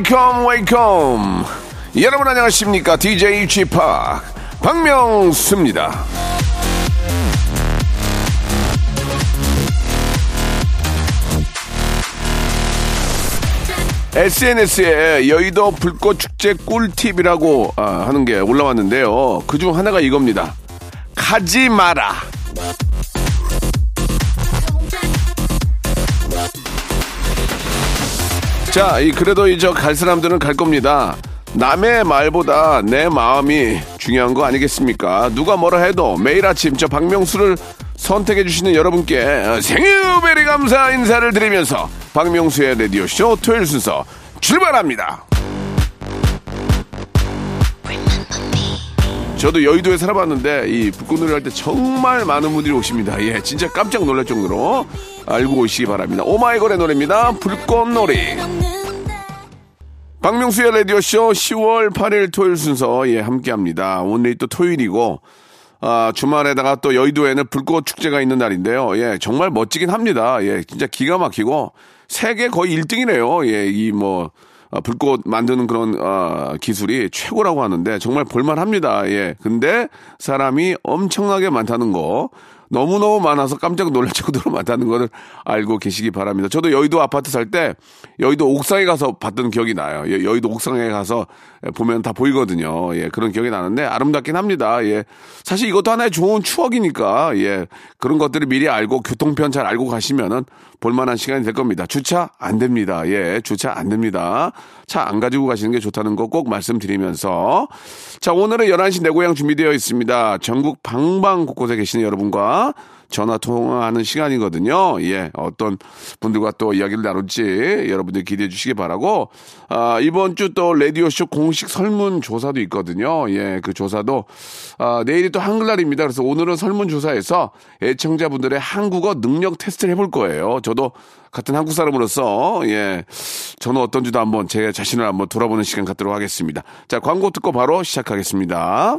Welcome, welcome, welcome. 여러분 안녕하십니까? DJ Chip 박명수입니다. SNS에 여의도 불꽃 축제 꿀팁이라고 아, 하는 게 올라왔는데요. 그 중 하나가 이겁니다. 가지 마라. 자, 이 그래도 이제 갈 사람들은 갈 겁니다. 남의 말보다 내 마음이 중요한 거 아니겠습니까? 누가 뭐라 해도 매일 아침 저 박명수를 선택해 주시는 여러분께 생유베리 감사 인사를 드리면서 박명수의 라디오 쇼 토요일 순서 출발합니다. 저도 여의도에 살아봤는데 이 불꽃놀이 할 때 정말 많은 분들이 오십니다. 예, 진짜 깜짝 놀랄 정도로 알고 오시기 바랍니다. 오마이걸의 노래입니다. 불꽃놀이. 박명수의 라디오쇼 10월 8일 토요일 순서 예 함께합니다. 오늘이 또 토요일이고 아, 주말에다가 또 여의도에는 불꽃 축제가 있는 날인데요. 예, 정말 멋지긴 합니다. 예, 진짜 기가 막히고 세계 거의 1등이래요. 예, 이 뭐, 아, 불꽃 만드는 그런, 아, 기술이 최고라고 하는데 정말 볼만합니다. 예. 근데 사람이 엄청나게 많다는 거. 너무너무 많아서 깜짝 놀랄 정도로 많다는 것을 알고 계시기 바랍니다. 저도 여의도 아파트 살 때 여의도 옥상에 가서 봤던 기억이 나요. 예, 여의도 옥상에 가서 보면 다 보이거든요. 예, 그런 기억이 나는데 아름답긴 합니다. 예. 사실 이것도 하나의 좋은 추억이니까 예. 그런 것들을 미리 알고 교통편 잘 알고 가시면은 볼만한 시간이 될 겁니다. 주차 안 됩니다. 예, 주차 안 됩니다. 차 안 가지고 가시는 게 좋다는 거 꼭 말씀드리면서 자, 오늘은 11시 내 고향 준비되어 있습니다. 전국 방방 곳곳에 계시는 여러분과 전화 통화하는 시간이거든요. 예, 어떤 분들과 또 이야기를 나눌지 여러분들 기대해 주시기 바라고, 아, 이번 주 또 라디오 쇼 공식 설문 조사도 있거든요. 예, 그 조사도, 아, 내일이 또 한글날입니다. 그래서 오늘은 설문 조사에서 애청자분들의 한국어 능력 테스트를 해볼 거예요. 저도 같은 한국 사람으로서, 예, 저는 어떤지도 한번 제 자신을 한번 돌아보는 시간 갖도록 하겠습니다. 자, 광고 듣고 바로 시작하겠습니다.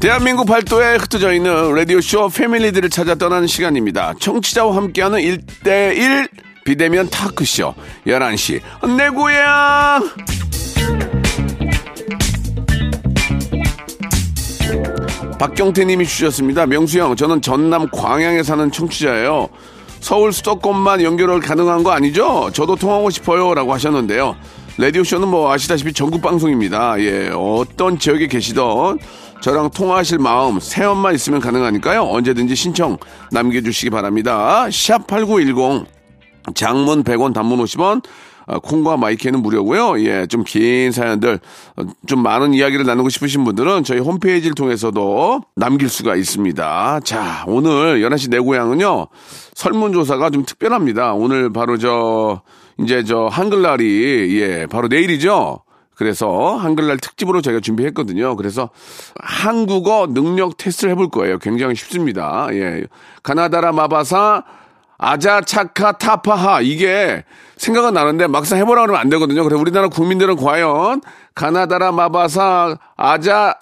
대한민국 팔도에 흩어져 있는 라디오쇼 패밀리들을 찾아 떠나는 시간입니다. 청취자와 함께하는 1대1 비대면 타크쇼 11시 내 고향 박경태 님이 주셨습니다. 명수 형, 저는 전남 광양에 사는 청취자예요. 서울 수도권만 연결을 가능한 거 아니죠? 저도 통하고 싶어요. 라고 하셨는데요. 라디오쇼는 뭐 아시다시피 전국 방송입니다. 예, 어떤 지역에 계시던 저랑 통화하실 마음, 세원만 있으면 가능하니까요. 언제든지 신청 남겨주시기 바랍니다. 샵 8910, 장문 100원, 단문 50원, 아, 콩과 마이크는 무료고요. 예, 좀 긴 사연들, 어, 좀 많은 이야기를 나누고 싶으신 분들은 저희 홈페이지를 통해서도 남길 수가 있습니다. 자, 오늘 11시 내 고향은요, 설문조사가 좀 특별합니다. 오늘 바로 저, 이제 저 한글날이, 예, 바로 내일이죠. 그래서 한글날 특집으로 저희가 준비했거든요. 그래서 한국어 능력 테스트를 해볼 거예요. 굉장히 쉽습니다. 예. 가나다라 마바사 아자차카 타파하 이게 생각은 나는데 막상 해보라 그러면 안 되거든요. 그래서 우리나라 국민들은 과연 가나다라 마바사 아자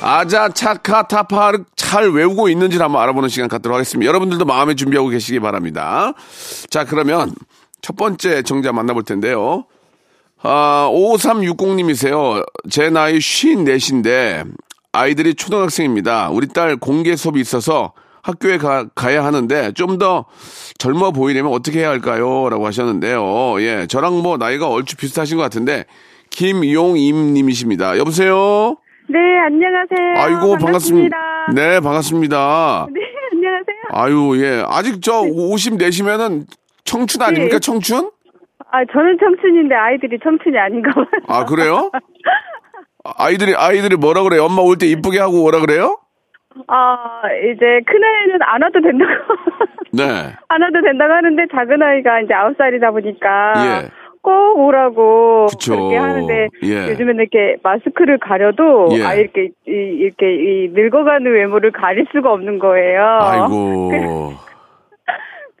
아자차카 타파를 잘 외우고 있는지를 한번 알아보는 시간 갖도록 하겠습니다. 여러분들도 마음에 준비하고 계시기 바랍니다. 자 그러면 첫 번째 정자 만나볼 텐데요. 아, 5360님이세요. 제 나이 54인데 아이들이 초등학생입니다. 우리 딸 공개 수업이 있어서 학교에 가, 가야 하는데 좀 더 젊어 보이려면 어떻게 해야 할까요? 라고 하셨는데요. 예, 저랑 뭐 나이가 얼추 비슷하신 것 같은데 김용임 님이십니다. 여보세요? 네, 안녕하세요. 아이고, 반갑습니다. 네, 반갑습니다. 네, 안녕하세요. 아유, 예. 아직 저50 내시면은 청춘 아닙니까? 네. 청춘? 아, 저는 청춘인데 아이들이 청춘이 아닌가 봐요. 아 그래요? 아이들이 아이들이 뭐라 그래요? 엄마 올 때 이쁘게 하고 오라 그래요? 아, 이제 큰아이는 안 와도 된다고. 네. 안 와도 된다고 하는데 작은 아이가 이제 아홉 살이다 보니까 예. 꼭 오라고 그쵸. 그렇게 하는데 예. 요즘에는 이렇게 마스크를 가려도 예. 아 이렇게 이, 이렇게 이 늙어가는 외모를 가릴 수가 없는 거예요. 아이고.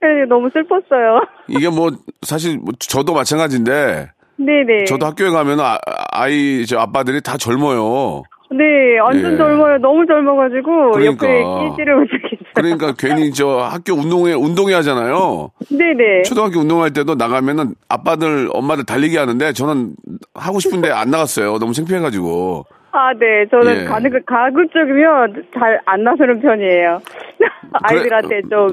그래서 너무 슬펐어요. 이게 뭐 사실 뭐 저도 마찬가지인데 네네. 저도 학교에 가면 아, 아이 저 아빠들이 다 젊어요. 네, 완전 예. 젊어요. 너무 젊어가지고 그러니까. 옆에 끼지를 못하겠어요. 그러니까 괜히 저 학교 운동회 운동회 하잖아요. 네네. 초등학교 운동할 때도 나가면은 아빠들 엄마들 달리기 하는데 저는 하고 싶은데 안 나갔어요. 너무 창피해가지고. 아, 네. 저는 예. 가능, 가급적이면 잘 안 나서는 편이에요. 아이들한테 좀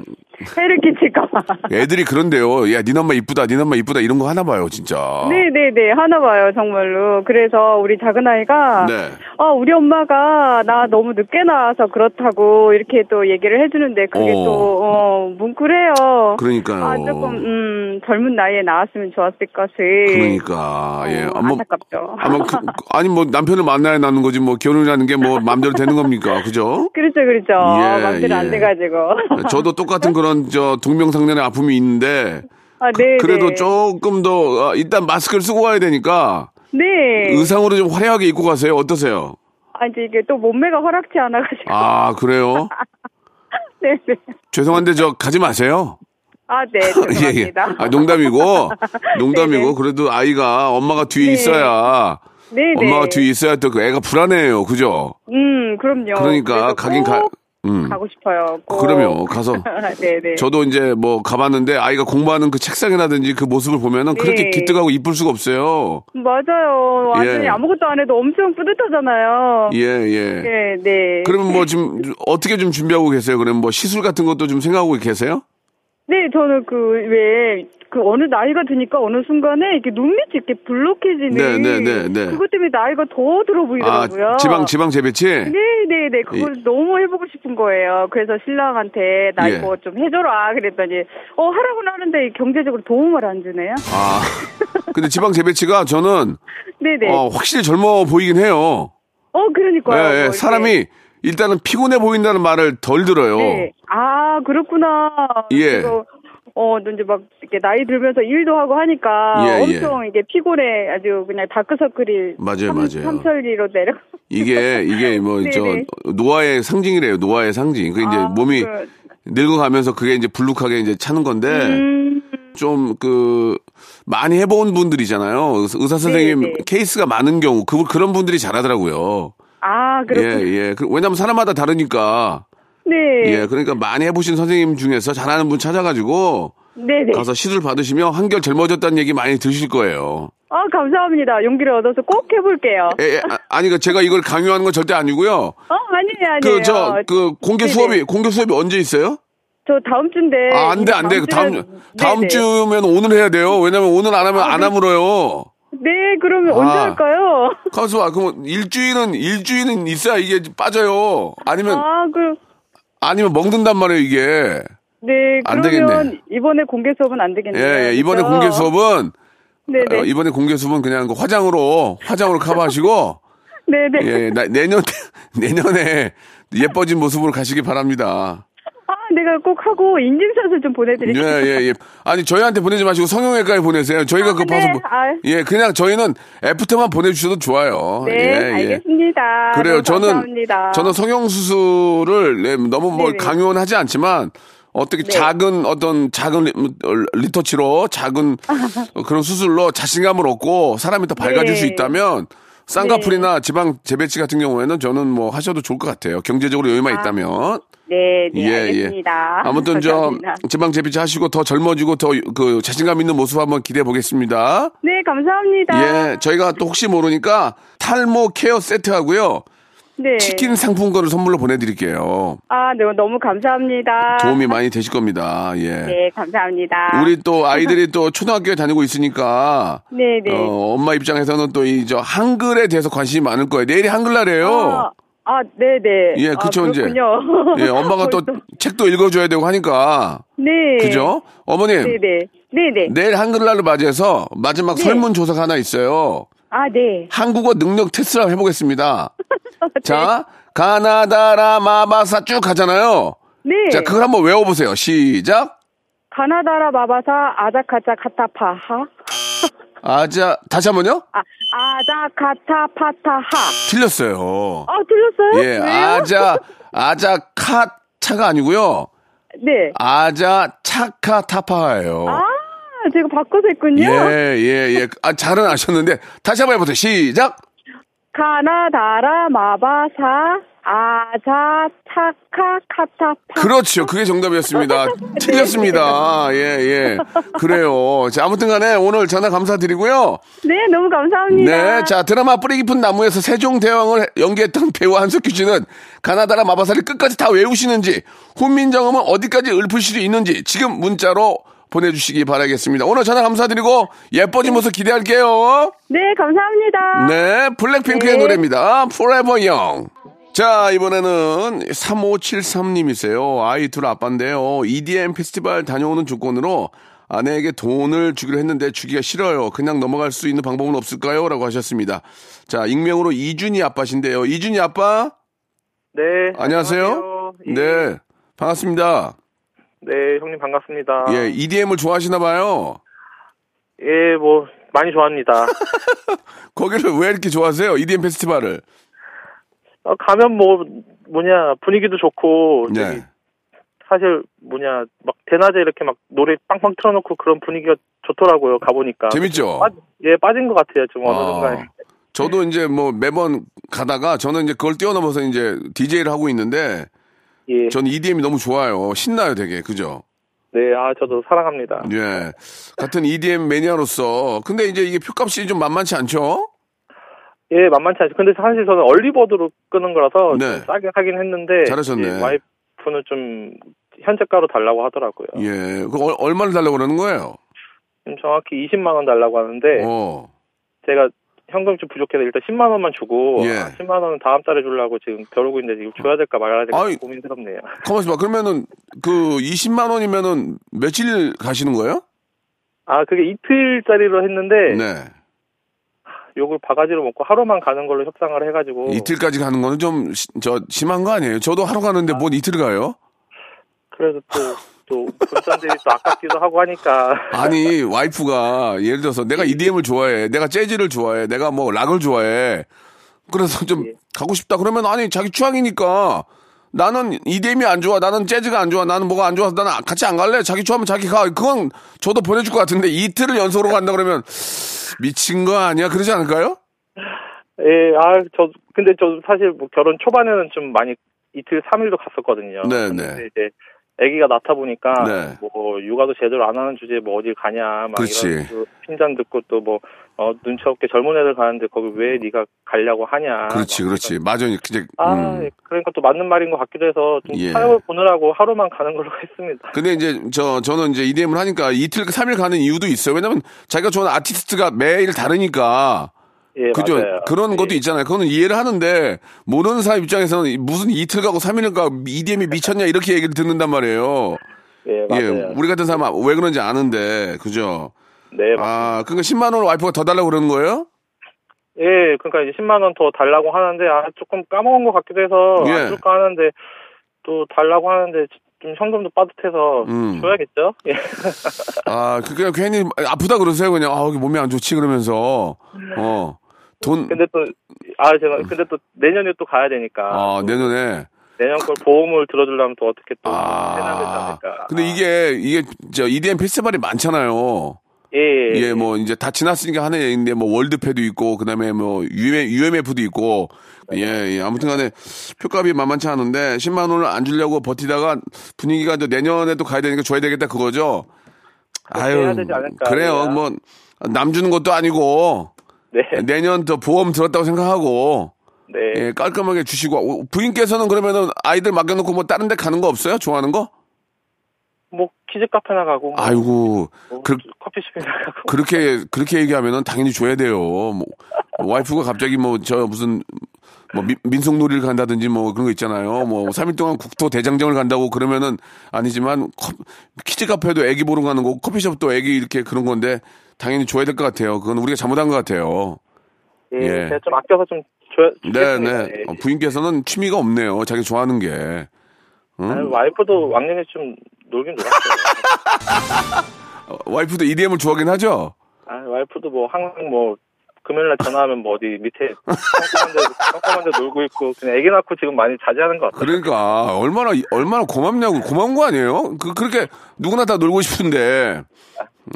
해를 끼칠까봐. 애들이 그런데요. 야, 니네 엄마 이쁘다, 니네 엄마 이쁘다 이런 거 하나 봐요, 진짜. 네네네. 하나 봐요, 정말로. 그래서 우리 작은 아이가, 네. 어, 우리 엄마가 나 너무 늦게 나와서 그렇다고 이렇게 또 얘기를 해주는데 그게 어. 또, 어, 뭉클해요. 그러니까요. 아, 조금, 음, 젊은 나이에 나왔으면 좋았을 것을. 그러니까 예. 어, 아, 뭐, 안타깝죠. 아마 그, 아니 뭐 남편을 만나야 나는 거지 뭐 결혼이라는 게 뭐 마음대로 되는 겁니까, 그죠? 그렇죠, 그렇죠. 예, 마음대로 예. 안 돼가지고. 저도 똑같은 그런 저 동명상련의 아픔이 있는데 아, 네. 그 래도 네. 조금 더 아, 일단 마스크를 쓰고 가야 되니까 네. 의상으로 좀 화려하게 입고 가세요. 어떠세요? 아, 이제 이게 또 몸매가 허락치 않아 가지고. 아 그래요? 네, 네. 죄송한데 저 가지 마세요. 아, 네. 예, 예. 죄송합니다. 아, 농담이고, 농담이고, 네네. 그래도 아이가 엄마가 뒤에 네. 있어야, 네, 네. 엄마가 뒤에 있어야 또 그 애가 불안해요. 그죠? 음, 그럼요. 그러니까 가긴 가, 꼭 음. 가고 싶어요. 꼭. 그럼요. 가서. 네, 네. 저도 이제 뭐 가봤는데 아이가 공부하는 그 책상이라든지 그 모습을 보면은 그렇게 네. 기특하고 이쁠 수가 없어요. 맞아요. 완전히 예. 아무것도 안 해도 엄청 뿌듯하잖아요. 예, 예. 네, 네. 그러면 뭐 지금 어떻게 좀 준비하고 계세요? 그러면 뭐 시술 같은 것도 좀 생각하고 계세요? 네, 저는 그, 왜, 그 어느 나이가 드니까 어느 순간에 이렇게 눈밑이 이렇게 불룩해지는. 네, 네, 네, 네. 그것 때문에 나이가 더 들어 보이더라고요. 아, 지방, 지방 재배치? 네, 네, 네. 그걸 너무 해보고 싶은 거예요. 그래서 신랑한테 나 예. 이거 좀 해줘라. 그랬더니, 어, 하라고는 하는데 경제적으로 도움을 안 주네요. 아. 근데 지방 재배치가 저는 네네. 어, 확실히 젊어 보이긴 해요. 어, 그러니까요. 예, 예. 뭐. 사람이 일단은 피곤해 보인다는 말을 덜 들어요. 네. 아, 그렇구나. 예. 그래서, 어, 이제 막, 이렇게 나이 들면서 일도 하고 하니까 예, 예. 엄청 이게 피곤해. 아주 그냥 다크서클이. 맞아요, 맞아요. 삼천리로 내려. 이게, 이게 뭐, 저. 노화의 상징이래요. 노화의 상징. 그 이제 아, 몸이 그- 늙어가면서 그게 이제 불룩하게 이제 차는 건데, 음, 좀 그, 많이 해본 분들이잖아요. 의사 선생님 네네. 케이스가 많은 경우, 그, 그런 분들이 잘하더라고요. 아. 예, 예. 그- 왜냐면 사람마다 다르니까. 네. 예, 그러니까 많이 해보신 선생님 중에서 잘하는 분 찾아가지고, 네네. 가서 시술 받으시면 한결 젊어졌다는 얘기 많이 들으실 거예요. 아, 감사합니다. 용기를 얻어서 꼭 해볼게요. 예, 예, 아, 니그 제가 이걸 강요하는 건 절대 아니고요. 어, 아니에요, 아니에요. 그, 저, 그, 공개 네네. 수업이, 공개 수업이 언제 있어요? 저 다음 주인데. 아, 안 돼, 안 돼. 그 다음, 주면- 다음 네네. 주면 오늘 해야 돼요. 왜냐면 오늘 안 하면 안 아물어요. 네, 그러면 언제 아. 할까요? 가서 와, 그럼 일주일은, 일주일은 있어야 이게 빠져요. 아니면, 아, 그, 아니면 먹는단 말이에요, 이게. 네, 안 그러면 되겠네. 이번에 공개 수업은 안 되겠네요. 예, 예. 이번에 그죠? 공개 수업은. 어, 이번에 공개 수업은 그냥 그 화장으로, 화장으로 커버하시고, 네네. 예, 나, 내년, 내년에 예뻐진 모습으로 가시기 바랍니다. 아, 내가 꼭 하고 인증샷을 좀 예, 보내드릴게요. 예, 예. 아니, 저희한테 보내지 마시고 성형외과에 보내세요. 저희가 아, 그 네. 아. 예, 그냥 저희는 애프터만 보내주셔도 좋아요. 네, 예, 예. 알겠습니다. 그래요. 너무 저는, 감사합니다. 저는 성형수술을 네, 너무 뭐 네네. 강요는 하지 않지만, 어떻게 네. 작은 어떤 작은 리, 어, 리터치로 작은 그런 수술로 자신감을 얻고 사람이 더 밝아질 네. 수 있다면 쌍꺼풀이나 지방 재배치 같은 경우에는 저는 뭐 하셔도 좋을 것 같아요. 경제적으로 여유만 있다면. 네, 네, 알겠습니다. 아무튼 저 감사합니다. 지방 재배치 하시고 더 젊어지고 더 그 자신감 있는 모습 한번 기대해 보겠습니다. 네, 감사합니다. 예, 저희가 또 혹시 모르니까 탈모 케어 세트 하고요. 네. 치킨 상품권을 선물로 보내드릴게요. 아, 네, 너무 감사합니다. 도움이 많이 되실 겁니다. 예. 네, 감사합니다. 우리 또 아이들이 또 초등학교에 다니고 있으니까 네, 네. 어, 엄마 입장에서는 또 이 저 한글에 대해서 관심이 많을 거예요. 내일이 한글날이에요. 아, 아, 네네. 예, 그쵸, 아, 이제. 예, 엄마가 또 책도 읽어줘야 되고 하니까. 네. 그죠? 어머님. 네네. 네네. 내일 한글날을 맞이해서 마지막 네. 설문조사가 하나 있어요. 아, 네. 한국어 능력 테스트를 한번 해보겠습니다. 네. 자, 가나다라 마바사 쭉 가잖아요. 네. 자, 그걸 한번 외워보세요. 시작. 가나다라 마바사 아자카자 카타파하. 아자, 다시 한 번요? 아, 아자 카타 파타하. 틀렸어요. 아, 틀렸어요? 예, 왜요? 아자, 아자 카 차가 아니고요. 네. 아자 차카 타파예요. 아, 제가 바꿔서 했군요. 예, 예, 예. 아, 잘은 아셨는데 다시 한번 해보세요. 시작. 가나다라 마바사 아자 차카 카타파. 그렇죠. 그게 정답이었습니다. 틀렸습니다. 예, 예. 그래요. 자, 아무튼 간에 오늘 전화 감사드리고요. 네, 너무 감사합니다. 네. 자, 드라마 뿌리 깊은 나무에서 세종대왕을 연기했던 배우 한석규 씨는 가나다라 마바사를 끝까지 다 외우시는지, 훈민정음은 어디까지 읊을 수 있는지 지금 문자로 보내주시기 바라겠습니다. 오늘 전화 감사드리고 예뻐진 모습 기대할게요. 네, 감사합니다. 네, 블랙핑크의 네. 노래입니다. Forever Young. 자, 이번에는 3573님이세요. 아이 둘 아빠인데요. EDM 페스티벌 다녀오는 조건으로 아내에게 돈을 주기로 했는데 주기가 싫어요. 그냥 넘어갈 수 있는 방법은 없을까요? 라고 하셨습니다. 자, 익명으로 이준이 아빠신데요. 이준이 아빠? 네. 안녕하세요. 안녕하세요. 예. 네, 반갑습니다. 네, 형님 반갑습니다. 예, EDM을 좋아하시나 봐요. 예, 뭐 많이 좋아합니다. 거기를 왜 이렇게 좋아하세요? EDM 페스티벌을. 어, 가면 뭐 뭐냐 분위기도 좋고 네. 사실 뭐냐 막 대낮에 이렇게 막 노래 빵빵 틀어놓고 그런 분위기가 좋더라고요. 가보니까. 재밌죠? 빠, 예, 빠진 것 같아요. 좀 어느 아, 순간에. 저도 이제 뭐 매번 가다가 저는 이제 그걸 뛰어넘어서 이제 DJ를 하고 있는데 예. 저는 EDM이 너무 좋아요. 신나요, 되게. 그죠? 네, 아 저도 사랑합니다. 예. 같은 EDM 매니아로서 근데 이제 이게 표값이 좀 만만치 않죠? 예, 만만치 않죠. 근데 사실 저는 얼리버드로 끄는 거라서 네. 좀 싸게 하긴 했는데 잘하셨네. 예, 와이프는 좀 현재가로 달라고 하더라고요. 예. 그 얼- 얼마를 달라고 그러는 거예요? 지금 정확히 20만 원 달라고 하는데 어. 제가 현금이 좀 부족해서 일단 10만 원만 주고 예. 아, 10만 원은 다음 달에 주려고 지금 벼르고 있는데 지금 줘야 될까 말아야 될까 아이. 고민스럽네요. 가만 있어 봐. 그러면은 그 20만 원이면은 며칠 가시는 거예요? 아 그게 이틀짜리로 했는데 네. 욕을 바가지로 먹고 하루만 가는 걸로 협상을 해가지고 이틀까지 가는 거는 좀 저 심한 거 아니에요? 저도 하루 가는데 뭔 이틀 가요? 그래서 또또 본전들이 또 아깝기도 하고 하니까 아니 와이프가 예를 들어서 내가 EDM을 좋아해, 내가 재즈를 좋아해, 내가 뭐 락을 좋아해. 그래서 좀 예. 가고 싶다 그러면 아니 자기 취향이니까 나는 EDM이 안 좋아, 나는 재즈가 안 좋아, 나는 뭐가 안 좋아서 나는 같이 안 갈래. 자기 좋아하면 자기 가. 그건 저도 보내줄 것 같은데 이틀을 연속으로 간다 그러면 미친 거 아니야? 그러지 않을까요? 예, 아, 저, 근데 저 사실 뭐 결혼 초반에는 좀 많이 이틀, 3일도 갔었거든요. 네, 근데 네. 이제 아기가 낳다 보니까 네. 뭐 육아도 제대로 안 하는 주제에 뭐 어딜 가냐 막 그렇지. 이런 그 핀잔 듣고 또 뭐 어, 눈치 없게 젊은 애들 가는데 거기 왜 네가 가려고 하냐. 그렇지, 막 그렇지. 맞아. 이제 아, 음. 그러니까 또 맞는 말인 것 같기도 해서 좀 예. 사역을 보느라고 하루만 가는 걸로 했습니다. 근데 이제 저 저는 이제 EDM을 하니까 이틀, 3일 가는 이유도 있어요. 왜냐면 자기가 좋아하는 아티스트가 매일 다르니까. 예, 그죠? 맞아요. 그런 예. 것도 있잖아요. 그거는 이해를 하는데 모르는 사람 입장에서는 무슨 이틀 가고 3일 가 EDM이 미쳤냐 이렇게 얘기를 듣는단 말이에요. 예, 맞아요. 우리 같은 사람은 왜 그런지 아는데 그죠? 네, 맞 아, 그러니까 10만 원 와이프가 더 달라고 그러는 거예요? 예, 그러니까 이제 10만 원 더 달라고 하는데 아 조금 까먹은 것 같기도 해서 예. 안 줄까 하는데 또 달라고 하는데 좀 현금도 빠듯해서 음. 줘야겠죠. 예. 아, 그 그냥 괜히 아프다 그러세요. 그냥 아, 여기 몸이 안 좋지 그러면서 어. 돈 근데 또 아 제가 근데 또 내년에 또 가야 되니까 아, 또 내년에 내년 걸 보험을 들어주려면 또 어떻게 또 아. 해놔야 되지 않을까. 근데 이게 이게 저 EDM 페스티벌이 많잖아요. 예, 예, 예, 뭐 이제 다 지났으니까 하는 얘기인데 뭐 월드패도 있고 그 다음에 뭐 UM, UMF도 있고 예, 예. 아무튼 간에 표값이 만만치 않은데 10만 원을 안 주려고 버티다가 분위기가 또 내년에도 가야 되니까 줘야 되겠다 그거죠. 그렇게 해야 되지 않을까, 그래요. 우리가. 뭐남 주는 것도 아니고 네, 내년 더 보험 들었다고 생각하고 네. 예, 깔끔하게 주시고 어, 부인께서는 그러면은 아이들 맡겨놓고 뭐 다른 데 가는 거 없어요? 좋아하는 거? 뭐 키즈 카페나 가고 뭐, 아이고 뭐 그, 커피숍이나 가고 그렇게 그렇게 얘기하면은 당연히 줘야 돼요. 뭐, 와이프가 갑자기 뭐 저 무슨 뭐 미- 민속놀이를 간다든지 뭐 그런 거 있잖아요. 뭐 3일 동안 국토 대장정을 간다고 그러면은 아니지만 컵- 키즈 카페도 애기 보러 가는 거고 커피숍도 애기 이렇게 그런 건데 당연히 줘야 될 것 같아요. 그건 우리가 잘못한 것 같아요. 예, 예. 제가 좀 아껴서 좀 줘. 네. 네. 예. 어, 부인께서는 취미가 없네요. 자기 좋아하는 게. 아니, 와이프도 왕년에 좀 놀긴 놀았어요. 어, 와이프도 EDM을 좋아하긴 하죠. 아, 와이프도 뭐 항상 뭐 금요일날 전화하면 뭐 어디 밑에 컴컴한 데 컴컴한 데 놀고 있고 그냥 애기 낳고 지금 많이 자제하는 것 같아요. 그러니까 얼마나 얼마나 고맙냐고 고마운 거 아니에요? 그 그렇게 누구나 다 놀고 싶은데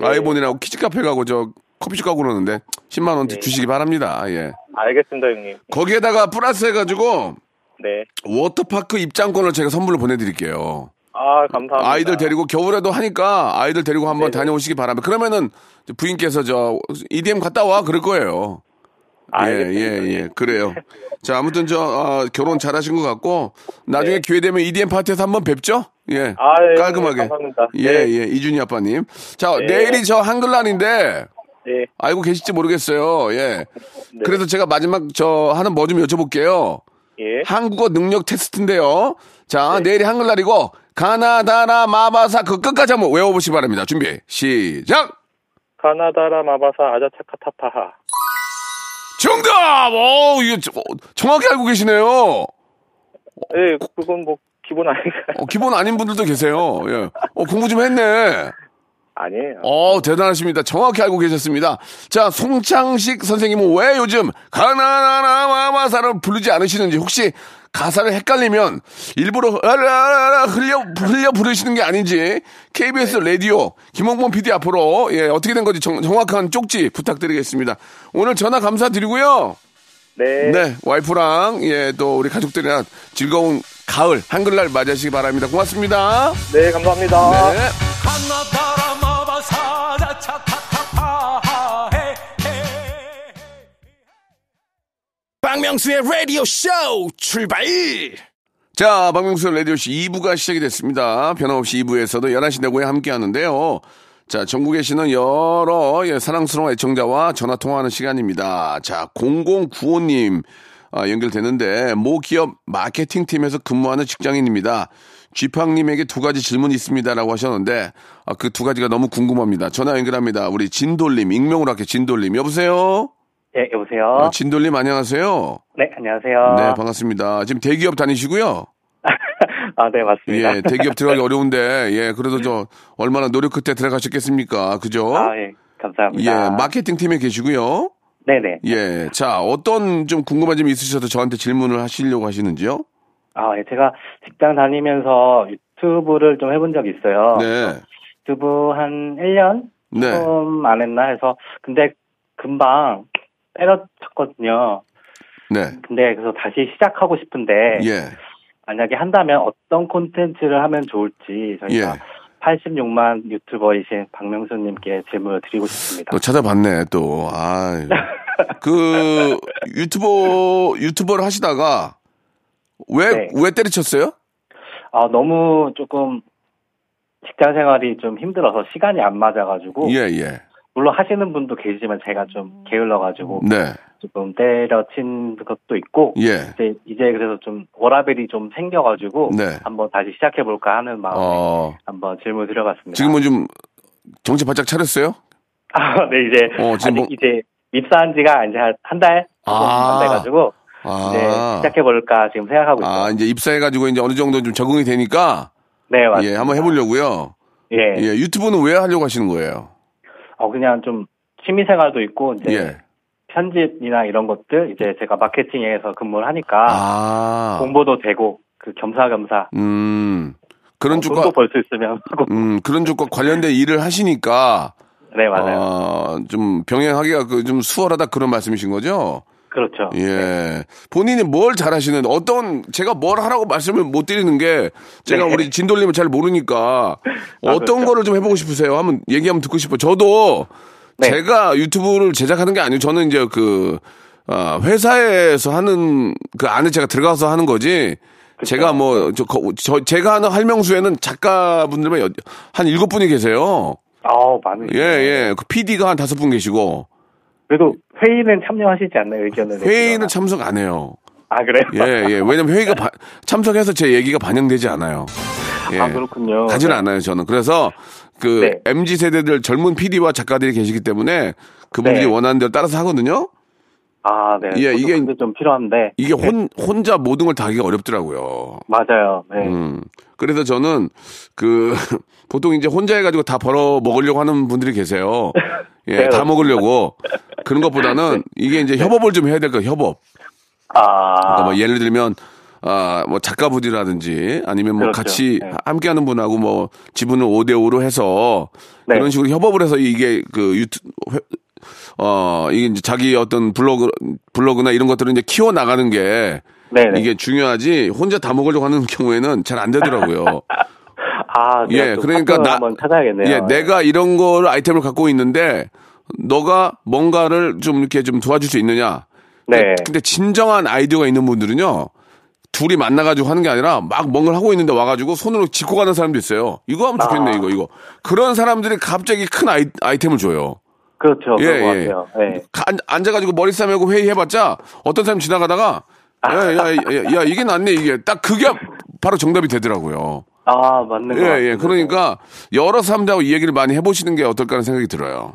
아이 보느라고 키즈 카페 가고 저 커피숍 가고 그러는데 10만 원 주시기 바랍니다. 예. 알겠습니다, 형님. 거기에다가 플러스 해가지고 네. 워터파크 입장권을 제가 선물로 보내드릴게요. 아, 감사합니다. 아이들 데리고 겨울에도 하니까 아이들 데리고 한번 네네. 다녀오시기 바랍니다. 그러면은 부인께서 저 EDM 갔다 와 그럴 거예요. 예, 알겠습니다. 예, 예. 그래요. 자, 아무튼 저 어, 결혼 잘하신 것 같고 나중에 기회 되면 EDM 파티에서 한번 뵙죠. 예. 네. 아, 예, 깔끔하게. 감사합니다. 예, 네. 예. 이준희 아빠님. 자, 네. 내일이 저 한글날인데 네. 알고 계실지 모르겠어요. 예. 네. 그래서 제가 마지막 저 하나 뭐 좀 여쭤볼게요. 예. 한국어 능력 테스트인데요. 자, 네. 내일이 한글날이고 가나다나 마바사 그 끝까지 한번 외워보시기 바랍니다. 준비 시작. 가나다라 마바사 아자차카타파하. 정답. 오, 이거 저- 어, 정확히 알고 계시네요. 예, 그건 뭐 기본 아닌가요? 어, 기본 아닌 분들도 계세요. 예. 어, 공부 좀 했네. 아니에요. 어, 대단하십니다. 정확히 알고 계셨습니다. 자, 송창식 선생님은 왜 요즘 가나나나 마마사를 부르지 않으시는지 혹시 가사를 헷갈리면 일부러 흘려 흘려 부르시는 게 아닌지 KBS 라디오 김홍범 PD 앞으로 예, 어떻게 된 건지 정, 정확한 쪽지 부탁드리겠습니다. 오늘 전화 감사드리고요. 네. 네, 와이프랑 예, 또 우리 가족들이랑 즐거운 가을 한글날 맞이하시기 바랍니다. 고맙습니다. 네, 감사합니다. 네. 박명수의 라디오 쇼 출발 자, 박명수 라디오씨 2부가 시작이 됐습니다. 변함없이 2부에서도 11시 내고에 함께 하는데요. 자, 전국에 계시는 여러 예, 사랑스러운 애청자와 전화 통화하는 시간입니다. 자, 0095님 아, 연결되는데 모 기업 마케팅 팀에서 근무하는 직장인입니다. 쥐팡님에게 두 가지 질문이 있습니다라고 하셨는데 아, 그 두 가지가 너무 궁금합니다. 전화 연결합니다. 우리 진돌님, 익명으로 할게 진돌님. 여보세요? 예, 여보세요. 아, 진돌님 안녕하세요. 네, 안녕하세요. 네, 반갑습니다. 지금 대기업 다니시고요. 아, 네, 맞습니다. 예, 대기업 들어가기 어려운데, 예, 그래도 저, 얼마나 노력 끝에 들어가셨겠습니까? 그죠? 아, 예, 감사합니다. 예, 마케팅 팀에 계시고요. 네네. 예, 자, 어떤 좀 궁금한 점이 있으셔서 저한테 질문을 하시려고 하시는지요? 아, 예, 제가 직장 다니면서 유튜브를 좀 해본 적이 있어요. 네, 유튜브 한 1년? 네. 좀안 했나 해서, 근데 금방 때려쳤거든요. 네, 근데 그래서 다시 시작하고 싶은데, 예, 만약에 한다면 어떤 콘텐츠를 하면 좋을지 저희가 예. 86만 유튜버이신 박명수님께 질문을 드리고 싶습니다. 또 찾아봤네, 또. 아 그, 유튜버, 유튜버를 하시다가, 왜, 네. 왜 때려쳤어요? 아, 너무 조금 직장 생활이 좀 힘들어서 시간이 안 맞아가지고 예, 예. 물론 하시는 분도 계시지만 제가 좀 게을러가지고 네, 조금 때려친 것도 있고 예. 이제 이제 그래서 좀 워라벨이 좀 생겨가지고 네. 한번 다시 시작해 볼까 하는 마음에 어, 한번 질문 드려봤습니다. 지금은 좀, 정신 바짝 차렸어요? 아, 네 이제 어, 지금 뭐- 이제 입사한 지가 이제 한달 아. 안 돼가지고 아. 이제 시작해 볼까 지금 생각하고 있어요. 아, 이제 입사해가지고 이제 어느 정도 좀 적응이 되니까, 네 맞습니다. 예, 한번 해보려고요. 예. 예, 유튜브는 왜 하려고 하시는 거예요? 어 그냥 좀 취미 생활도 있고 이제 예. 편집이나 이런 것들 이제 제가 마케팅에서 근무를 하니까 아, 공부도 되고 그 겸사겸사 음, 그런 어, 쪽과, 돈도 벌 수 있으면 하고 음, 그런 쪽과 관련된 일을 하시니까, 네 맞아요 어, 좀 병행하기가 그 좀 수월하다 그런 말씀이신 거죠? 그렇죠 예. 본인이 뭘 잘하시는, 어떤, 제가 뭘 하라고 말씀을 못 드리는 게, 제가 네. 우리 진돌님을 잘 모르니까, 어떤 그렇죠. 거를 좀 해보고 싶으세요? 한번 얘기 한번 듣고 싶어요. 저도, 네. 제가 유튜브를 제작하는 게 아니고, 저는 이제 그, 아, 회사에서 하는, 그 안에 제가 들어가서 하는 거지, 제가 뭐, 저, 거- 저, 제가 하는 할명수에는 작가분들만 여- 한 일곱 분이 계세요. 아우 많으 예, 예. 그 PD가 한 다섯 분 계시고, 그래도 회의는 참여하시지 않나요 의견을 회의는. 참석 안 해요. 아, 그래요? 예, 예. 왜냐면 회의가 바- 참석해서 제 얘기가 반영되지 않아요. 예. 아, 그렇군요. 가지는 네. 않아요, 저는. 그래서 그 네. MZ 세대들 젊은 PD와 작가들이 계시기 때문에 그분들이 네. 원하는 대로 따라서 하거든요. 아, 네. 예, 이게- 좀 필요한데. 이게 혼, 혼자 모든 걸 다 하기가 어렵더라고요. 맞아요. 네. 음. 그래서 저는 그 보통 이제 혼자 해가지고 다 벌어 먹으려고 하는 분들이 계세요. 예, 네, 다. 먹으려고 그런 것보다는 이게 이제 협업을 좀 해야 될 거예요. 협업. 아, 그러니까 뭐 예를 들면 아, 뭐 작가분이라든지 아니면 뭐 그렇죠. 같이 네. 함께 하는 분하고 뭐 지분을 5대 5로 해서 네. 그런 식으로 협업을 해서 이게 그 유튜 회- 어, 이게 이제 자기 어떤 블로그 블로그나 이런 것들을 이제 키워 나가는 게 네네. 이게 중요하지 혼자 다 먹으려고 하는 경우에는 잘 안 되더라고요. 아, 네. 예, 그러니까 나 찾아야겠네요. 예, 내가 이런 걸 아이템을 갖고 있는데 너가 뭔가를 좀 이렇게 좀 도와줄 수 있느냐? 네. 근데 진정한 아이디어가 있는 분들은요. 둘이 만나가지고 하는 게 아니라 막 뭔가를 하고 있는데 와가지고 손으로 짚고 가는 사람도 있어요. 이거 하면 좋겠네, 아. 이거, 이거. 그런 사람들이 갑자기 큰 아이, 아이템을 줘요. 그렇죠. 예, 그런 것 예. 같아요. 네. 가- 앉- 앉아가지고 머리 싸매고 회의해봤자 어떤 사람 지나가다가 야, 야, 야, 야, 이게 낫네, 이게. 딱 그게 바로 정답이 되더라고요. 아, 맞는 것 예. 예. 그러니까 여러 사람들하고 이 얘기를 많이 해보시는 게 어떨까 하는 생각이 들어요.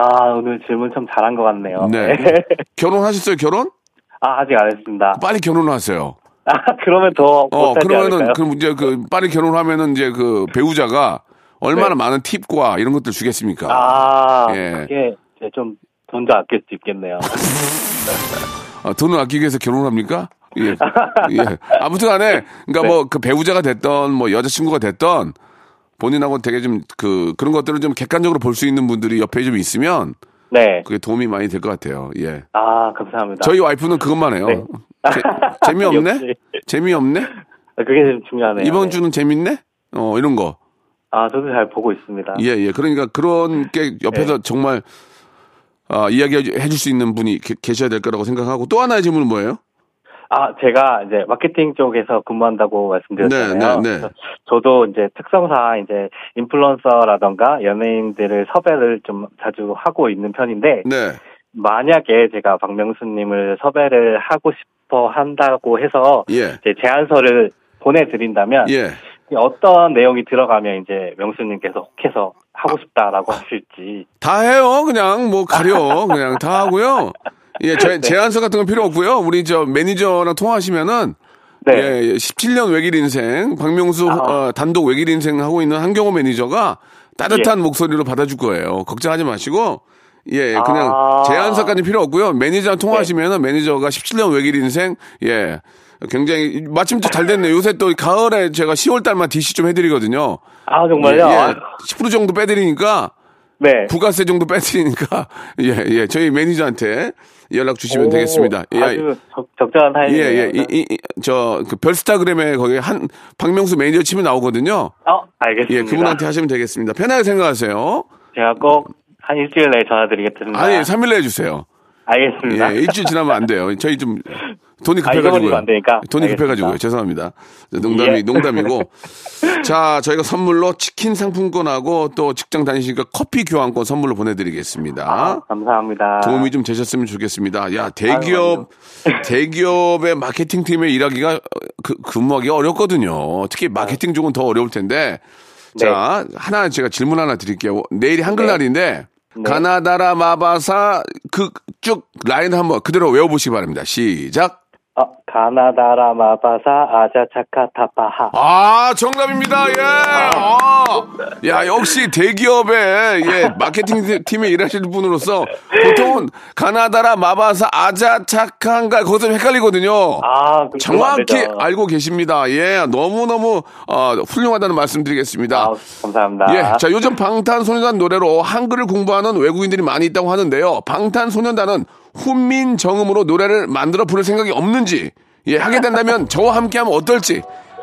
아, 오늘 질문 참 잘한 것 같네요. 네. 결혼하셨어요, 결혼? 아, 아직 안 했습니다. 빨리 결혼하세요. 아, 그러면 더 어, 그러면은, 않을까요? 그럼 이제 그, 빨리 결혼하면은 이제 그 배우자가 얼마나 네. 많은 팁과 이런 것들 주겠습니까? 아, 예. 이제 좀 돈도 아낄 수 있겠네요. 어, 돈을 아끼기 위해서 결혼합니까? 예. 예. 아무튼 간에, 그러니까 네. 뭐그 배우자가 됐던 뭐 여자친구가 됐던 본인하고 되게 좀 그, 그런 것들을 좀 객관적으로 볼 수 있는 분들이 옆에 좀 있으면 네. 그게 도움이 많이 될 것 같아요. 예. 아, 감사합니다. 저희 와이프는 그것만 해요. 네. 재, 재미없네? 재미없네? 아, 그게 좀 중요하네요. 이번 네. 주는 재밌네? 어, 이런 거. 아, 저도 잘 보고 있습니다. 예, 예. 그러니까 그런 게 옆에서 네. 정말 아, 이야기 해 줄 수 있는 분이 게- 계셔야 될 거라고 생각하고 또 하나의 질문은 뭐예요? 아, 제가 이제 마케팅 쪽에서 근무한다고 말씀드렸잖아요. 네, 네, 네. 저도 이제 특성상 이제 인플루언서라던가 연예인들을 섭외를 좀 자주 하고 있는 편인데 네. 만약에 제가 박명수님을 섭외를 하고 싶어 한다고 해서 예. 제 제안서를 보내드린다면 예. 어떤 내용이 들어가면 이제 명수님께서 혹해서 하고 싶다라고 하실지 다 해요. 그냥 뭐 가려. 그냥 다 하고요. 예, 제, 네. 제안서 같은 건 필요 없고요. 우리 저 매니저랑 통화하시면은 네. 예, 17년 외길 인생 박명수 아. 어, 단독 외길 인생 하고 있는 한경호 매니저가 따뜻한 목소리로 받아줄 거예요. 걱정하지 마시고 예, 그냥 아. 제안서까지 필요 없고요. 매니저랑 통화하시면은 매니저가 17년 외길 인생 예. 굉장히 마침 또 잘 됐네요. 요새 또 가을에 제가 10월 달만 DC 좀 해드리거든요. 아 정말요? 예, 아, 10% 정도 빼드리니까 네. 부가세 정도 빼드리니까 예, 예. 저희 매니저한테 연락 주시면 오, 되겠습니다. 예, 아주 적, 적절한 예, 타이밍이에요. 예. 이, 이, 이, 저, 그 별스타그램에 거기 한, 박명수 매니저 치면 나오거든요. 어, 알겠습니다. 예, 그분한테 하시면 되겠습니다. 편하게 생각하세요. 제가 꼭 한 일주일 내에 전화드리겠습니다. 아니, 3일 내에 주세요. 알겠습니다. 예, 일주일 지나면 안 돼요. 저희 좀, 돈이 아, 급해가지고요. 안 되니까. 돈이 알겠습니다. 급해가지고요. 죄송합니다. 농담이, 예. 농담이고. 자, 저희가 선물로 치킨 상품권하고 또 직장 다니시니까 커피 교환권 선물로 보내드리겠습니다. 아, 감사합니다. 도움이 좀 되셨으면 좋겠습니다. 야, 대기업, 대기업의 마케팅 팀에 일하기가, 그, 근무하기가 어렵거든요. 특히 마케팅 쪽은 더 어려울 텐데. 네. 자, 하나 제가 질문 하나 드릴게요. 내일이 한글날인데, 네. 가나다라 마바사 그 쭉 라인 한번 그대로 외워보시기 바랍니다. 시작. 어, 가나다라 마바사 아자차카 타파하. 아, 정답입니다. 예. 아. 야, 역시 대기업의 예, 마케팅 팀에 일하시는 분으로서 보통은 가나다라 마바사 아자차칸가 거기서 좀 헷갈리거든요. 아, 정확히 되죠. 알고 계십니다. 예, 너무 너무 어, 훌륭하다는 말씀드리겠습니다. 아, 감사합니다. 예, 자 요즘 방탄소년단 노래로 한글을 공부하는 외국인들이 많이 있다고 하는데요. 방탄소년단은 훈민정음으로 노래를 만들어 부를 생각이 없는지, 예, 하게 된다면 저와 함께 하면 어떨지.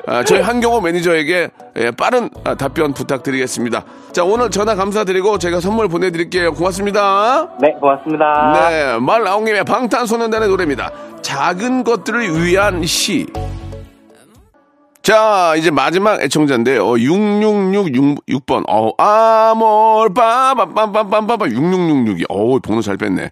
아, 저희 한경호 매니저에게 예, 빠른 아, 답변 부탁드리겠습니다. 자 오늘 전화 감사드리고 제가 선물 보내드릴게요. 고맙습니다. 네, 고맙습니다. 네, 말 나온 김에 방탄소년단의 노래입니다. 작은 것들을 위한 시. 자, 이제 마지막 애청자인데 요. 6666번. 어, 아몰, 빠밤빰빰빰빰빰. 6666이. 어우, 번호 잘 뺐네.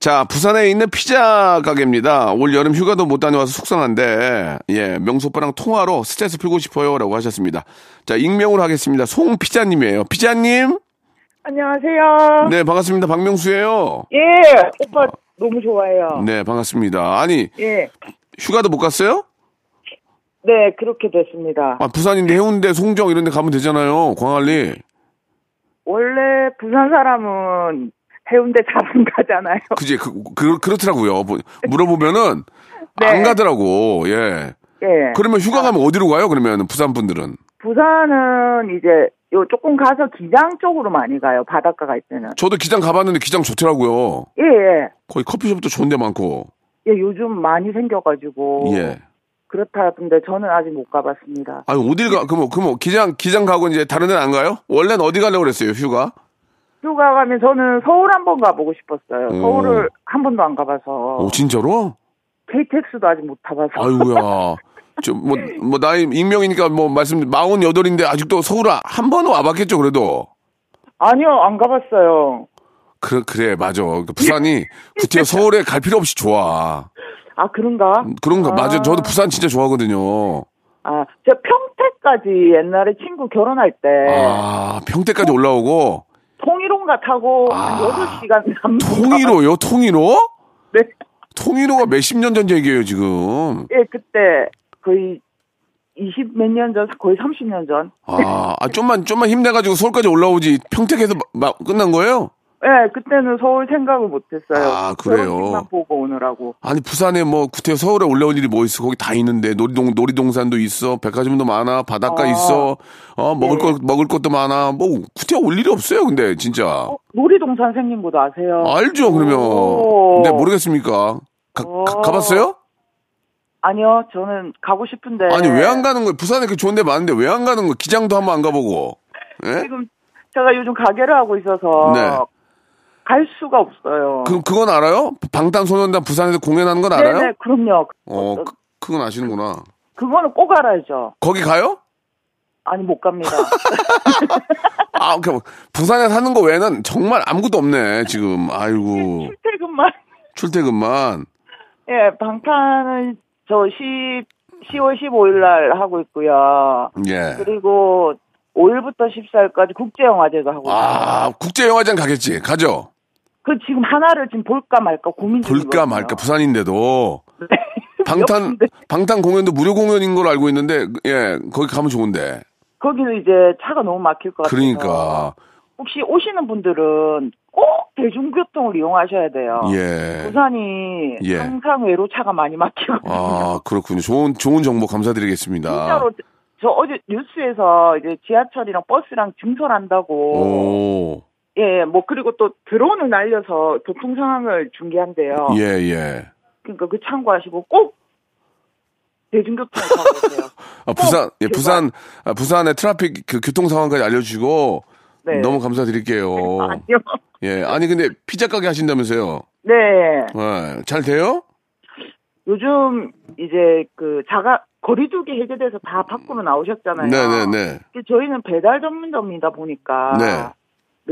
자, 부산에 있는 피자 가게입니다. 올 여름 휴가도 못 다녀와서 속상한데, 예, 명수 오빠랑 통화로 스트레스 풀고 싶어요. 라고 하셨습니다. 자, 익명으로 하겠습니다. 송피자님이에요. 피자님? 안녕하세요. 네, 반갑습니다. 박명수예요 예, 오빠 너무 좋아해요. 네, 반갑습니다. 아니, 예. 휴가도 못 갔어요? 네, 그렇게 됐습니다. 아, 부산인데 해운대, 송정 이런 데 가면 되잖아요. 광안리. 원래 부산 사람은 해운대 잘안 가잖아요. 그지, 그, 그, 그렇더라고요. 뭐, 물어보면은, 네. 안 가더라고, 예. 예. 그러면 휴가 가면 어디로 가요? 그러면 부산 분들은? 부산은 이제 요 조금 가서 기장 쪽으로 많이 가요. 바닷가 갈 때는. 저도 기장 가봤는데 기장 좋더라고요. 예, 예. 거기 커피숍도 좋은 데 많고. 예, 요즘 많이 생겨가지고. 예. 그렇다던데 저는 아직 못 가봤습니다. 아니, 어딜 가, 그럼, 그럼 기장, 기장 가고 이제 다른 데는 안 가요? 원래는 어디 가려고 그랬어요, 휴가? 휴가 가면 저는 서울 한번 가보고 싶었어요. 오. 서울을 한 번도 안 가봐서. 오, 진짜로? KTX도 아직 못 타봐서. 아이고야. 저, 뭐, 뭐, 나이, 익명이니까 뭐, 말씀, 48인데 아직도 서울 한 번은 와봤겠죠, 그래도. 아니요, 안 가봤어요. 그, 그래, 맞아. 그 부산이 구태여 서울에 갈 필요 없이 좋아. 아, 그런가? 그런가, 맞아. 저도 부산 진짜 좋아하거든요. 아, 저 평택까지 옛날에 친구 결혼할 때 아, 평택까지 올라오고, 통일호인가 타고 한 아, 8시간 남는 통일호요? 통일호? 네. 통일호가 몇십 년 전 얘기예요, 지금. 예, 그때 거의 20 몇 년 전, 거의 30년 전. 아, 아, 좀만, 좀만 힘내가지고 서울까지 올라오지. 평택에서 마- 마- 끝난 거예요? 예, 그때는 서울 생각을 못 했어요. 아, 그래요? 보고 오느라고. 아니, 부산에 뭐, 구태여 서울에 올라올 일이 뭐 있어. 거기 다 있는데. 놀이동, 놀이동산도 있어. 백화점도 많아. 바닷가 아. 있어. 어, 먹을 네. 것, 먹을 것도 많아. 뭐, 구태여 올 일이 없어요, 근데, 진짜. 어, 놀이동산 생긴 곳 아세요? 알죠, 그러면. 오. 근데 모르겠습니까? 가, 오. 봤어요 아니요, 저는 가고 싶은데. 아니, 왜 안 가는 거예요? 부산에 그 좋은 데 많은데 왜 안 가는 거예요? 기장도 한번 안 가보고. 예? 지금 제가 요즘 가게를 하고 있어서 네. 갈 수가 없어요. 그, 그건 알아요? 방탄소년단 부산에서 공연하는 건 알아요? 네네, 그럼요. 어, 그, 그건 아시는구나. 그거는 꼭 알아야죠. 거기 가요? 아니, 못 갑니다. 아, 그 부산에 사는 거 외에는 정말 아무것도 없네, 지금. 아이고. 출퇴근만. 출퇴근만. 예, 방탄은 저 10, 10월 15일 날 하고 있고요. 예. 그리고 5일부터 14일까지 국제영화제도 하고 있어요. 아, 국제영화장 가겠지. 가죠. 그 지금 하나를 지금 볼까 말까 고민 중이거든요. 볼까 말까 부산인데도. 네. 방탄. 방탄 공연도 무료 공연인 걸로 알고 있는데, 예, 거기 가면 좋은데. 거기는 이제 차가 너무 막힐 것 같아서. 그러니까. 혹시 오시는 분들은 꼭 대중교통을 이용하셔야 돼요. 예. 부산이 예. 항상 외로 차가 많이 막히거든요. 아, 그렇군요. 좋은, 좋은 정보 감사드리겠습니다. 진짜로 저 어제 뉴스에서 이제 지하철이랑 버스랑 증설한다고 오, 예, 뭐 그리고 또 드론을 날려서 교통 상황을 중계한대요. 예, 예. 그러니까 그 참고하시고 꼭 대중교통을 타고 계세요. 아, 부산, 예. 부산, 아, 부산의 트래픽 그 교통 상황까지 알려주시고, 네. 너무 감사드릴게요. 아니요. 예, 아니, 근데 피자 가게 하신다면서요? 네. 예, 잘 돼요? 요즘 이제 그 자가 거리두기 해제돼서 다 밖으로 나오셨잖아요. 네네네. 근데 저희는 배달 전문점이다 보니까 네.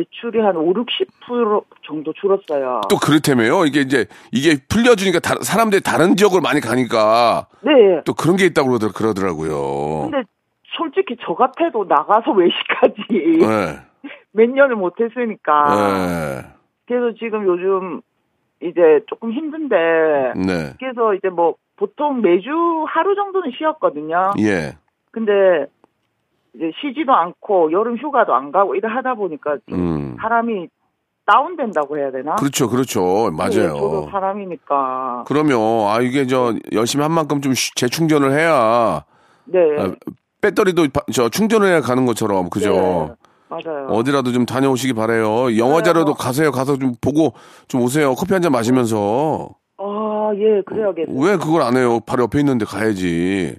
매출이 한 5, 60% 정도 줄었어요. 또 그렇다며요? 이게 이제, 이게 풀려주니까 다- 사람들이 다른 지역으로 많이 가니까 네. 또 그런 게 있다고 그러더- 그러더라고요. 근데 솔직히 저 같아도 나가서 외식까지 예, 몇 년을 못 했으니까. 예, 그래서 지금 요즘 이제 조금 힘든데 네, 그래서 이제 뭐 보통 매주 하루 정도는 쉬었거든요. 예, 근데 이제 쉬지도 않고 여름 휴가도 안 가고 이래 하다 보니까 좀 음. 사람이 다운된다고 해야 되나? 그렇죠, 그렇죠. 네, 맞아요. 저도 사람이니까. 그러면, 아, 이게 저, 열심히 한 만큼 좀 쉬- 재충전을 해야, 네. 아, 배터리도 바- 저 충전을 해야 가는 것처럼, 그죠? 네, 맞아요. 어디라도 좀 다녀오시기 바래요. 영화자료도 가세요. 가서 좀 보고 좀 오세요. 커피 한 잔 마시면서. 아, 예, 그래야겠네요. 왜 그걸 안 해요? 바로 옆에 있는데 가야지.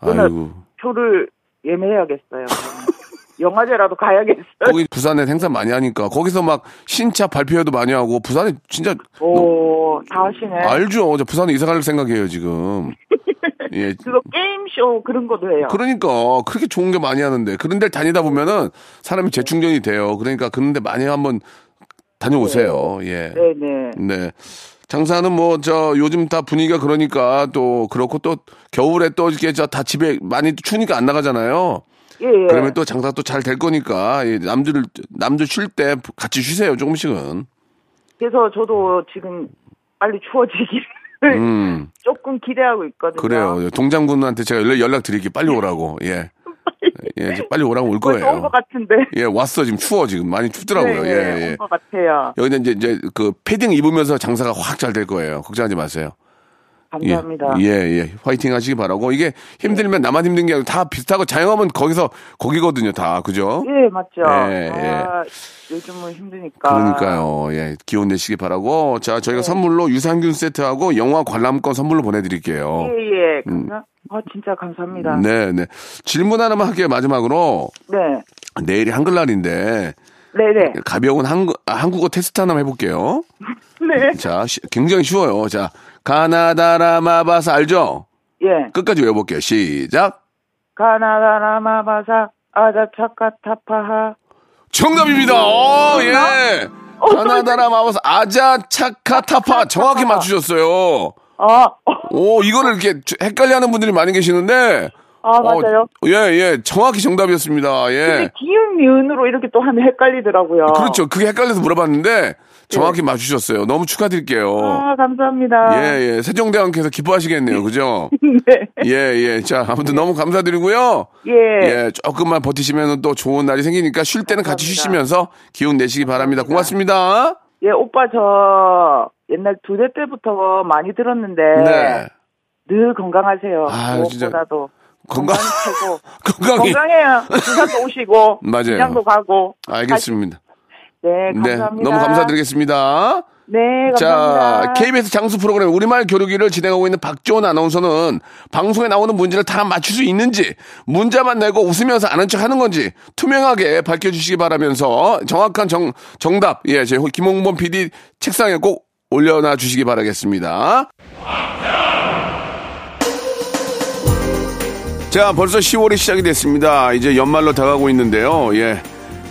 아이고. 표를 예매해야겠어요. 영화제라도 가야겠어요. 거기 부산에 행사 많이 하니까 거기서 막 신차 발표회도 많이 하고 부산에 진짜 오, 다 하시네. 알죠. 저 부산에 이사 갈 생각이에요 지금. 예. 그거 게임쇼 그런 것도 해요. 그러니까 그렇게 좋은 게 많이 하는데 그런 데를 다니다 보면은 사람이 재충전이 돼요. 그러니까 그런 데 많이 한번 다녀오세요. 예. 네 네. 네. 장사는 뭐, 저, 요즘 다 분위기가 그러니까 또, 그렇고 또, 겨울에 또 이렇게 저 다 집에 많이 추우니까 안 나가잖아요. 예, 예. 그러면 또 장사 또 잘 될 거니까, 예, 남들, 남들 쉴 때 같이 쉬세요, 조금씩은. 그래서 저도 지금 빨리 추워지기를 음, 조금 기대하고 있거든요. 그래요. 동장군한테 제가 연락, 연락 드릴게요. 빨리 오라고. 예. 예, 이제 빨리 오라고 올 거예요. 온것 같은데. 예, 왔어. 지금 추워, 지금. 많이 춥더라고요. 네, 예, 예. 온것 같아요. 여기는 이제, 이제 그 패딩 입으면서 장사가 확 잘 될 거예요. 걱정하지 마세요. 예, 감사합니다. 예, 예. 화이팅 하시기 바라고. 이게 힘들면 나만 힘든 게 아니고 다 비슷하고 자영업은 거기서 거기거든요, 다. 그죠? 예, 맞죠. 예, 아, 요즘은 힘드니까. 그러니까요. 예. 기운 내시기 바라고. 자, 네. 저희가 선물로 유산균 세트하고 영화 관람권 선물로 보내드릴게요. 예, 예. 감사, 아, 진짜 감사합니다. 음. 네, 네. 질문 하나만 할게요, 마지막으로. 네. 내일이 한글날인데, 네네. 가벼운 한국, 아, 한국어 테스트 하나만 해볼게요. 네. 자, 시- 굉장히 쉬워요. 자, 가나다라 마바사 알죠? 예. 끝까지 외워볼게요. 시작. 가나다라 마바사 아자차카타파하. 정답입니다. 어, 예. 가나다라 마바사 아자차카타파 정확히 맞추셨어요. 아, 오, 이거를 이렇게 헷갈려 하는 분들이 많이 계시는데. 아, 맞아요. 어, 예, 예. 정확히 정답이었습니다. 예. 근데 기운 미운으로 이렇게 또 하면 헷갈리더라고요. 그렇죠. 그게 헷갈려서 물어봤는데 정확히 맞추셨어요. 너무 축하드릴게요. 네. 아, 감사합니다. 예, 예. 세종대왕께서 기뻐하시겠네요. 그죠? 네. 예, 예. 자, 아무튼 너무 감사드리고요. 예. 예, 조금만 버티시면 또 좋은 날이 생기니까 쉴 때는 같이 감사합니다. 쉬시면서 기운 내시기 바랍니다. 고맙습니다. 예, 오빠 저 옛날 두 대 때부터 많이 들었는데 네. 늘 건강하세요. 아유, 진짜. 무엇보다도 건강, 건강이 최고. 건강히. 건강해요. 부산도 오시고 맞아요. 시장도 가고. 알겠습니다. 네, 네. 감사합니다. 너무 감사드리겠습니다. 네, 자, 감사합니다. KBS 장수 프로그램 우리말 교류기를 진행하고 있는 박지원 아나운서는 방송에 나오는 문제를 다 맞출 수 있는지, 문자만 내고 웃으면서 아는 척 하는 건지 투명하게 밝혀주시기 바라면서 정확한 정, 정답, 예, 제 김홍범 PD 책상에 꼭 올려놔 주시기 바라겠습니다. 자, 벌써 10월이 시작이 됐습니다. 이제 연말로 다가오고 있는데요. 예.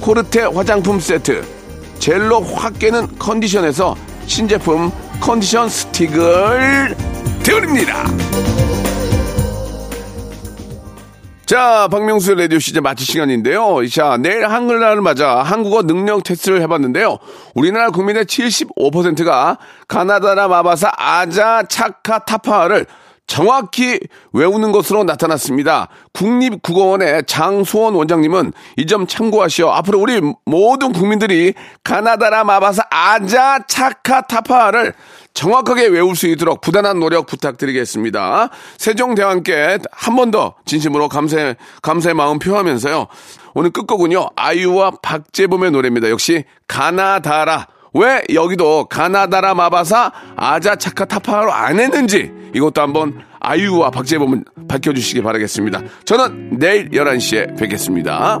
코르테 화장품 세트 젤로 확 깨는 컨디션에서 신제품 컨디션 스틱을 드립니다. 자, 박명수의 라디오 시제 마칠 시간인데요. 자, 내일 한글날을 맞아 한국어 능력 테스트를 해봤는데요. 우리나라 국민의 75%가 가나다라 마바사 아자 차카 타파를 정확히 외우는 것으로 나타났습니다. 국립국어원의 장소원 원장님은 이 점 참고하시오. 앞으로 우리 모든 국민들이 가나다라 마바사 아자 차카 타파를 정확하게 외울 수 있도록 부단한 노력 부탁드리겠습니다. 세종대왕께 한 번 더 진심으로 감사, 감사의 마음 표하면서요. 오늘 끝곡은요. 아이유와 박재범의 노래입니다. 역시 가나다라. 왜 여기도 가나다라 마바사 아자 차카 타파로 안 했는지 이것도 한번 아이유와 박재범은 밝혀주시기 바라겠습니다. 저는 내일 11시에 뵙겠습니다.